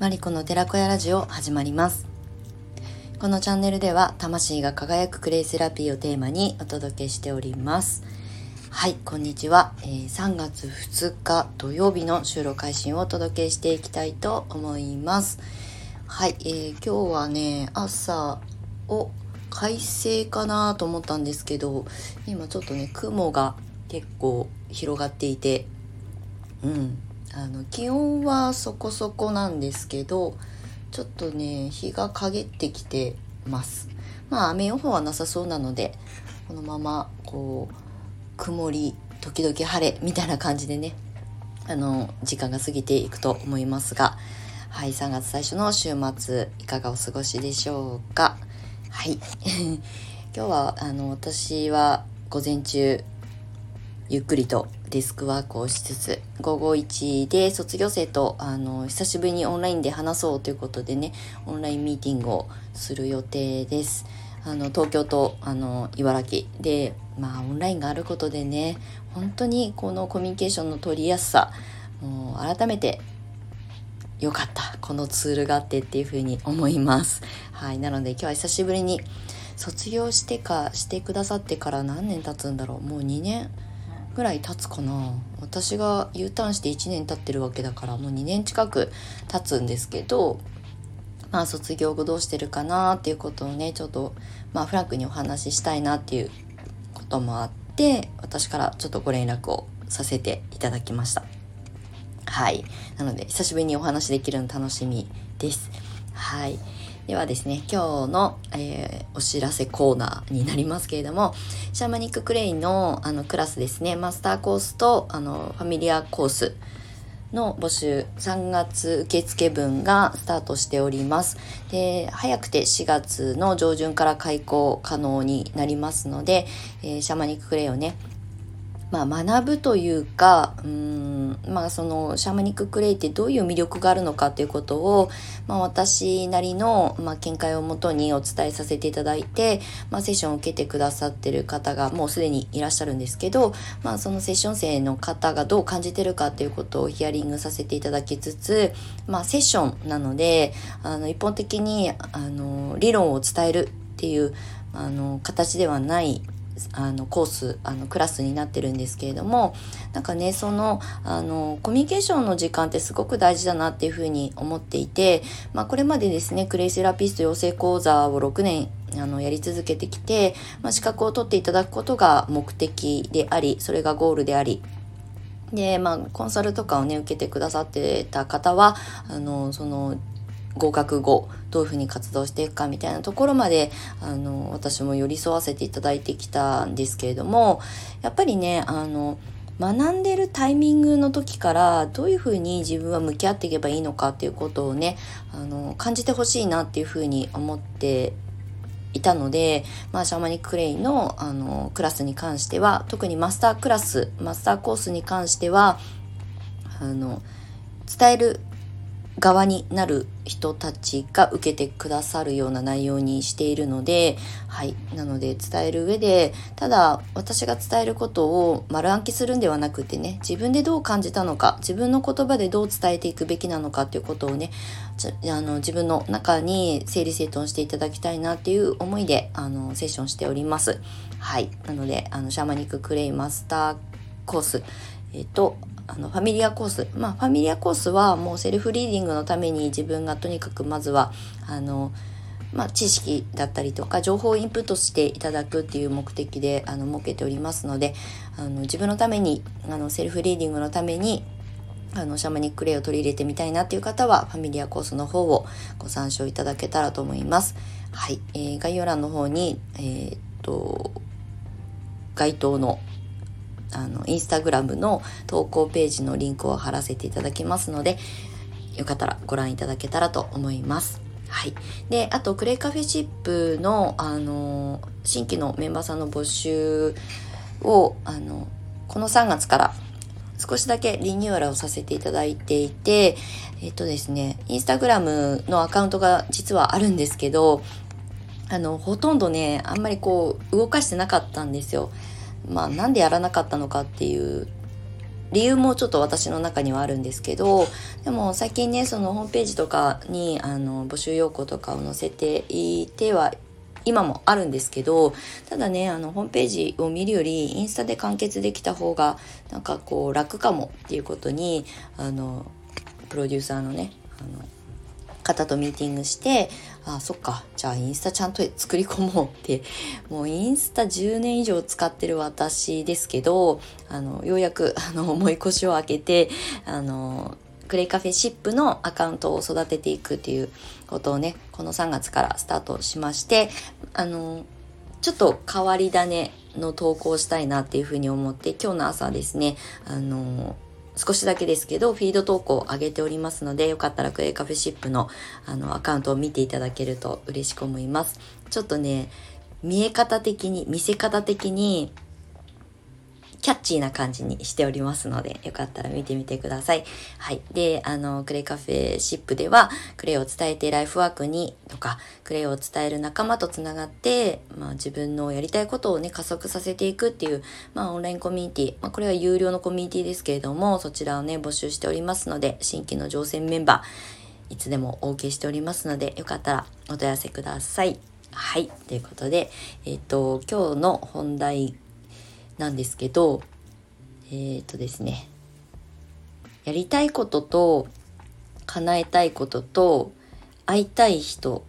マリコの寺子屋ラジオ始まります。このチャンネルでは魂が輝くクレイセラピーをテーマにお届けしております。はいこんにちは、えー、3月2日土曜日の収録配信をお届けしていきたいと思います。はい、えー、今日はね朝を快晴かなと思ったんですけど今ちょっとね雲が結構広がっていてうん。あの気温はそこそこなんですけどちょっとね日が陰ってきてます。まあ雨予報はなさそうなのでこのままこう曇り時々晴れみたいな感じでねあの時間が過ぎていくと思いますがはい3月最初の週末いかがお過ごしでしょうか。はい。今日はあの私は午前中ゆっくりとデスクワークをしつつ午後1で卒業生とあの久しぶりにオンラインで話そうということでねオンラインミーティングをする予定です。あの東京とあの茨城でまあオンラインがあることでね本当にこのコミュニケーションの取りやすさもう改めて良かったこのツールがあってっていうふうに思います。はいなので今日は久しぶりに卒業してかしてくださってから何年経つんだろうもう2年ぐらい経つかな。私が U ターンして1年経ってるわけだからもう2年近く経つんですけどまあ卒業後どうしてるかなっていうことをねちょっとまあフランクにお話ししたいなっていうこともあって私からちょっとご連絡をさせていただきました。はい。なので久しぶりにお話できるの楽しみです。はい。ではですね、今日の、えー、お知らせコーナーになりますけれども、シャーマニッククレイのあのクラスですね、マスターコースとあのファミリアコースの募集3月受付分がスタートしております。で、早くて4月の上旬から開講可能になりますので、えー、シャーマニッククレイをね、まあ、学ぶというかうんまあそのシャーマニッククレイってどういう魅力があるのかということを、まあ、私なりの、まあ、見解をもとにお伝えさせていただいて、まあ、セッションを受けてくださってる方がもうすでにいらっしゃるんですけど、まあ、そのセッション生の方がどう感じてるかということをヒアリングさせていただきつつ、まあ、セッションなのであの一方的にあの理論を伝えるっていうあの形ではないあのコースあのクラスになってるんですけれどもなんかねそのあのコミュニケーションの時間ってすごく大事だなっていうふうに思っていて、まあ、これまでですねクレイセラピスト養成講座を6年あのやり続けてきて、まあ、資格を取っていただくことが目的でありそれがゴールでありでまあコンサルとかをね受けてくださってた方はあのその合格後どういうふうに活動していくかみたいなところまであの私も寄り添わせていただいてきたんですけれどもやっぱりねあの学んでるタイミングの時からどういうふうに自分は向き合っていけばいいのかっていうことをねあの感じてほしいなっていうふうに思っていたので、まあ、シャーマニック・クレイのあのクラスに関しては特にマスタークラスマスターコースに関してはあの伝える側になる人たちが受けてくださるような内容にしているので、はい。なので伝える上で、ただ私が伝えることを丸暗記するんではなくてね、自分でどう感じたのか、自分の言葉でどう伝えていくべきなのかっていうことをね、あの自分の中に整理整頓していただきたいなっていう思いで、あの、セッションしております。はい。なので、あの、シャーマニッククレイマスターコース、えっと、あのファミリアコースまあファミリアコースはもうセルフリーディングのために自分がとにかくまずはあのまあ、知識だったりとか情報をインプットしていただくっていう目的であの設けておりますのであの自分のためにあのセルフリーディングのためにあのシャマニックレイを取り入れてみたいなっていう方はファミリアコースの方をご参照いただけたらと思います。はい、えー、概要欄の方に、えー、っと該当のあのインスタグラムの投稿ページのリンクを貼らせていただきますのでよかったらご覧いただけたらと思います。はい。で、あと、クレイカフェシップの、あの、新規のメンバーさんの募集を、あの、この3月から少しだけリニューアルをさせていただいていて、えっとですね、インスタグラムのアカウントが実はあるんですけど、あの、ほとんどね、あんまりこう、動かしてなかったんですよ。まあ、なんでやらなかったのかっていう理由もちょっと私の中にはあるんですけどでも最近ねそのホームページとかにあの募集要項とかを載せていては今もあるんですけどただねあのホームページを見るよりインスタで完結できた方がなんかこう楽かもっていうことにあのプロデューサーのねあの方とミーティングしてあそっかじゃあインスタちゃんと作り込もうって。もうインスタ10年以上使ってる私ですけどあのようやく あの思い越しを開けてあのクレイカフェシップのアカウントを育てていくっていうことをねこの3月からスタートしましてあのちょっと変わり種の投稿したいなっていうふうに思って今日の朝ですねあの少しだけですけど、フィード投稿を上げておりますので、よかったらクレイカフェシップのあのアカウントを見ていただけると嬉しく思います。ちょっとね、見え方的に、見せ方的に、キャッチーな感じにしておりますので、よかったら見てみてください。はい。で、あの、クレイカフェシップでは、クレイを伝えてライフワークにとか、クレイを伝える仲間とつながって、まあ自分のやりたいことをね、加速させていくっていう、まあオンラインコミュニティ、まあこれは有料のコミュニティですけれども、そちらをね、募集しておりますので、新規の乗船メンバー、いつでもお受けしておりますので、よかったらお問い合わせください。はい。ということで、えっ、と、今日の本題なんですけど、えっ、ー、とですね、やりたいことと叶えたいことと会いたい人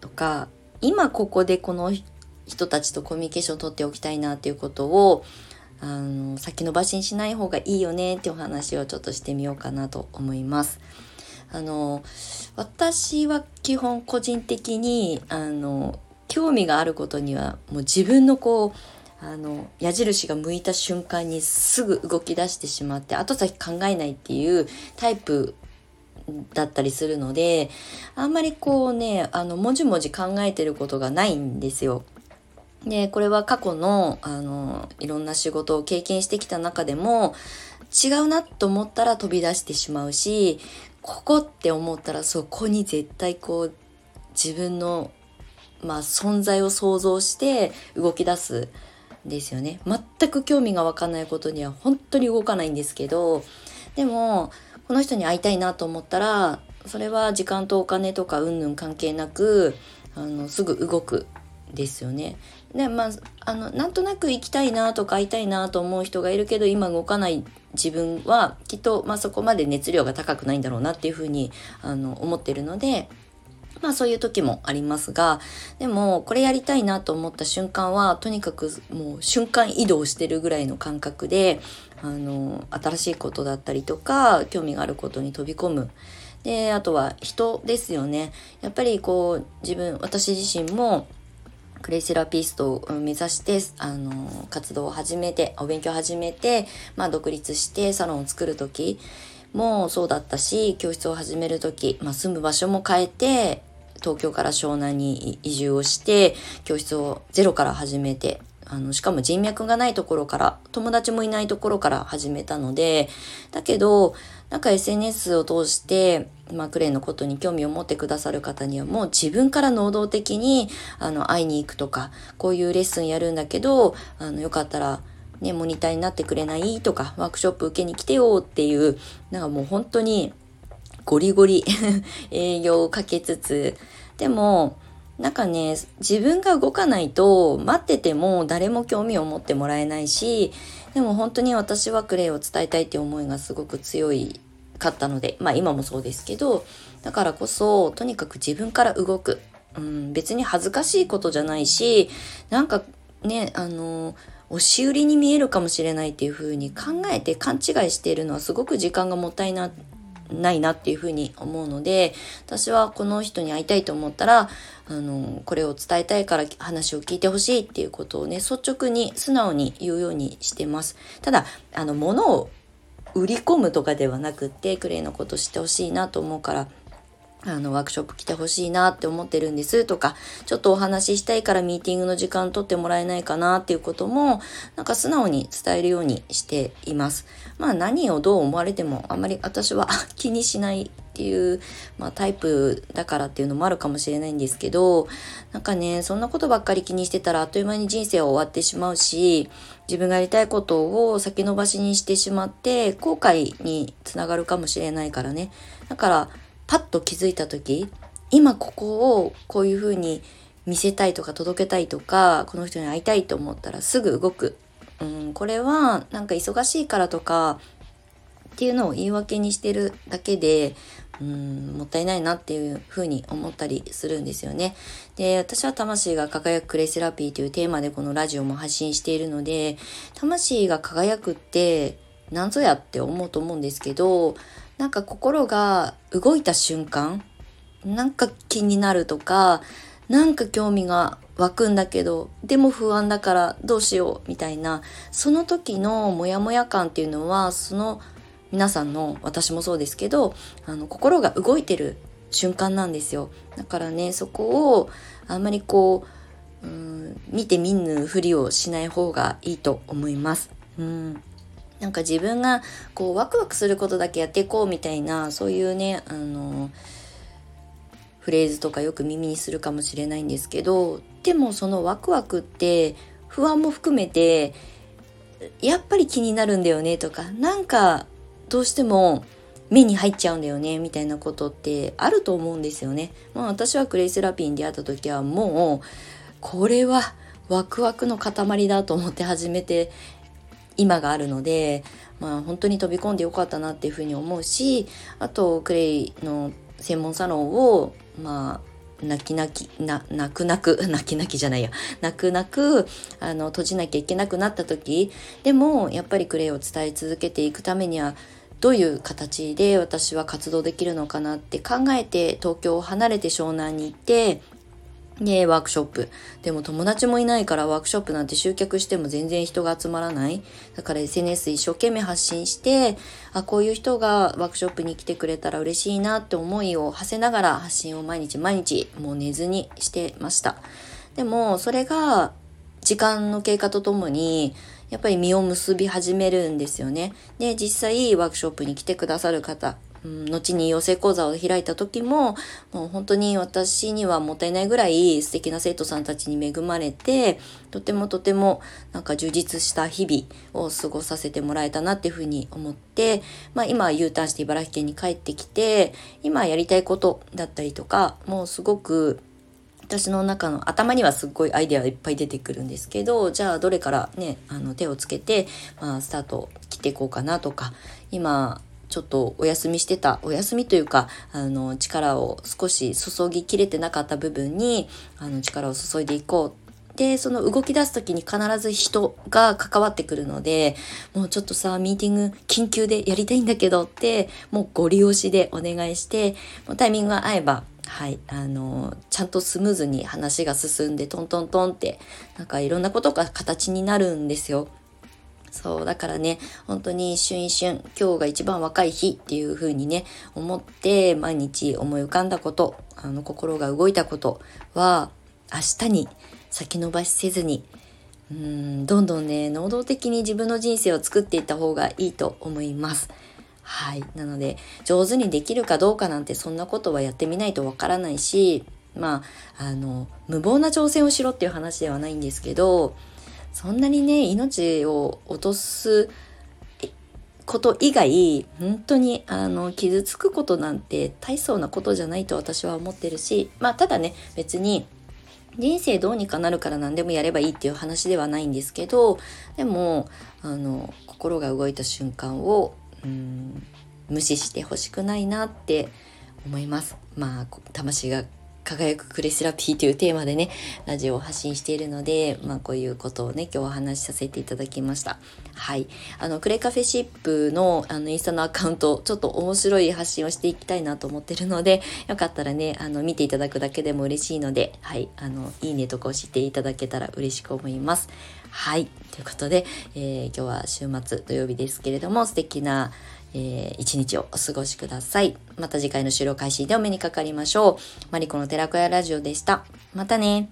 とか、今ここでこの人たちとコミュニケーションを取っておきたいなっていうことをあの先延ばしにしない方がいいよねってお話をちょっとしてみようかなと思います。あの私は基本個人的にあの興味があることにはもう自分のこうあの矢印が向いた瞬間にすぐ動き出してしまって後先考えないっていうタイプだったりするのであんまりこうねあのもじもじ考えてることがないんですよ。でこれは過去のあのいろんな仕事を経験してきた中でも違うなと思ったら飛び出してしまうしここって思ったらそこに絶対こう自分のまあ存在を想像して動き出すですよね全く興味がわかないことには本当に動かないんですけどでもこの人に会いたいなと思ったらそれは時間とお金とかうんぬん関係なくあのすぐ動くですよね。でまああのなんとなく行きたいなとか会いたいなと思う人がいるけど今動かない自分はきっと、まあ、そこまで熱量が高くないんだろうなっていうふうにあの思ってるのでまあそういう時もありますが、でもこれやりたいなと思った瞬間は、とにかくもう瞬間移動してるぐらいの感覚で、あの、新しいことだったりとか、興味があることに飛び込む。で、あとは人ですよね。やっぱりこう、自分、私自身も、クレイセラピストを目指して、あの、活動を始めて、お勉強を始めて、まあ独立してサロンを作る時もそうだったし、教室を始める時、まあ住む場所も変えて、東京から湘南に移住をして教室をゼロから始めてあのしかも人脈がないところから友達もいないところから始めたのでだけどなんか SNS を通して、まあ、クレイのことに興味を持ってくださる方にはもう自分から能動的にあの会いに行くとかこういうレッスンやるんだけどあのよかったらね、モニターになってくれない？とか、ワークショップ受けに来てよっていう、なんかもう本当にゴリゴリ 営業をかけつつ、でも、なんかね、自分が動かないと待ってても誰も興味を持ってもらえないし、でも本当に私はクレイを伝えたいって思いがすごく強いかったので、まあ今もそうですけど、だからこそとにかく自分から動く。うん、別に恥ずかしいことじゃないし、なんかね、あの、押し売りに見えるかもしれないっていう風に考えて勘違いしているのはすごく時間がもったいなないなっていうふうに思うので私はこの人に会いたいと思ったらあのこれを伝えたいから話を聞いてほしいっていうことをね率直に素直に言うようにしてます。ただあの物を売り込むとかではなくってクレイのこと知ってほしいなと思うからあの、ワークショップ来てほしいなって思ってるんですとか、ちょっとお話ししたいからミーティングの時間取ってもらえないかなっていうことも、なんか素直に伝えるようにしています。まあ何をどう思われてもあんまり私は 気にしないっていう、まあ、タイプだからっていうのもあるかもしれないんですけど、なんかね、そんなことばっかり気にしてたらあっという間に人生は終わってしまうし、自分がやりたいことを先延ばしにしてしまって後悔につながるかもしれないからね。だからパッと気づいた時今ここをこういうふうに見せたいとか届けたいとかこの人に会いたいと思ったらすぐ動く、うん、これはなんか忙しいからとかっていうのを言い訳にしてるだけでうんもったいないなっていうふうに思ったりするんですよね。で私は魂が輝くクレイセラピーというテーマでこのラジオも発信しているので魂が輝くって何ぞやって思うと思うんですけどなんか心が動いた瞬間なんか気になるとかなんか興味が湧くんだけどでも不安だからどうしようみたいなその時のモヤモヤ感っていうのはその皆さんの私もそうですけどあの心が動いてる瞬間なんですよだからねそこをあんまりこううん見て見ぬふりをしない方がいいと思います。うんなんか自分がこうワクワクすることだけやっていこうみたいなそういうねあのフレーズとかよく耳にするかもしれないんですけどでもそのワクワクって不安も含めてやっぱり気になるんだよねとかなんかどうしても目に入っちゃうんだよねみたいなことってあると思うんですよね。まあ、私はクレイセラピーに出会った時はもうこれはワクワクの塊だと思って始めて今があるので、まあ、本当に飛び込んでよかったなっていうふうに思うしあとクレイの専門サロンをまあ泣き泣きな泣く泣く 泣き泣きじゃないや。泣く泣くあの閉じなきゃいけなくなった時でもやっぱりクレイを伝え続けていくためにはどういう形で私は活動できるのかなって考えて東京を離れて湘南に行ってで、ワークショップ。でも友達もいないからワークショップなんて集客しても全然人が集まらない。だから SNS 一生懸命発信して、あ、こういう人がワークショップに来てくれたら嬉しいなって思いを馳せながら発信を毎日毎日もう寝ずにしてました。でもそれが時間の経過とともにやっぱり実を結び始めるんですよね。で、実際ワークショップに来てくださる方、うん、後に養成講座を開いた時も、もう本当に私にはもったいないぐらい素敵な生徒さんたちに恵まれて、とてもとてもなんか充実した日々を過ごさせてもらえたなっていうふうに思って、まあ今 U ターンして茨城県に帰ってきて、今やりたいことだったりとか、もうすごく私の中の頭にはすっごいアイデアいっぱい出てくるんですけどじゃあどれからねあの手をつけて、まあ、スタート切っていこうかなとか今ちょっとお休みしてた、お休みというか、あの、力を少し注ぎきれてなかった部分に、あの、力を注いでいこう。で、その動き出す時に必ず人が関わってくるので、もうちょっとさ、ミーティング緊急でやりたいんだけどって、もうご利用しでお願いして、もうタイミングが合えば、はい、あの、ちゃんとスムーズに話が進んで、トントントンって、なんかいろんなことが形になるんですよ。そう、だからね、本当に一瞬一瞬、今日が一番若い日っていう風にね、思って、毎日思い浮かんだこと、あの、心が動いたことは、明日に先延ばしせずに、うん、どんどんね、能動的に自分の人生を作っていった方がいいと思います。はい。なので、上手にできるかどうかなんてそんなことはやってみないとわからないし、まあ、あの、無謀な挑戦をしろっていう話ではないんですけど、そんなにね命を落とすこと以外本当にあの傷つくことなんて大層なことじゃないと私は思ってるしまあただね別に人生どうにかなるから何でもやればいいっていう話ではないんですけどでもあの心が動いた瞬間をうん無視してほしくないなって思います。まあ魂が輝くクレセラピーというテーマでね、ラジオを発信しているので、まあこういうことをね、今日お話しさせていただきました。はい。あの、クレカフェシップのあのインスタのアカウント、ちょっと面白い発信をしていきたいなと思ってるので、よかったらね、あの、見ていただくだけでも嬉しいので、はい。あの、いいねとか押していただけたら嬉しく思います。はい。ということで、えー、今日は週末土曜日ですけれども、素敵なえー、一日をお過ごしください。また次回の収録開始でお目にかかりましょう。マリコの寺子屋ラジオでした。またね。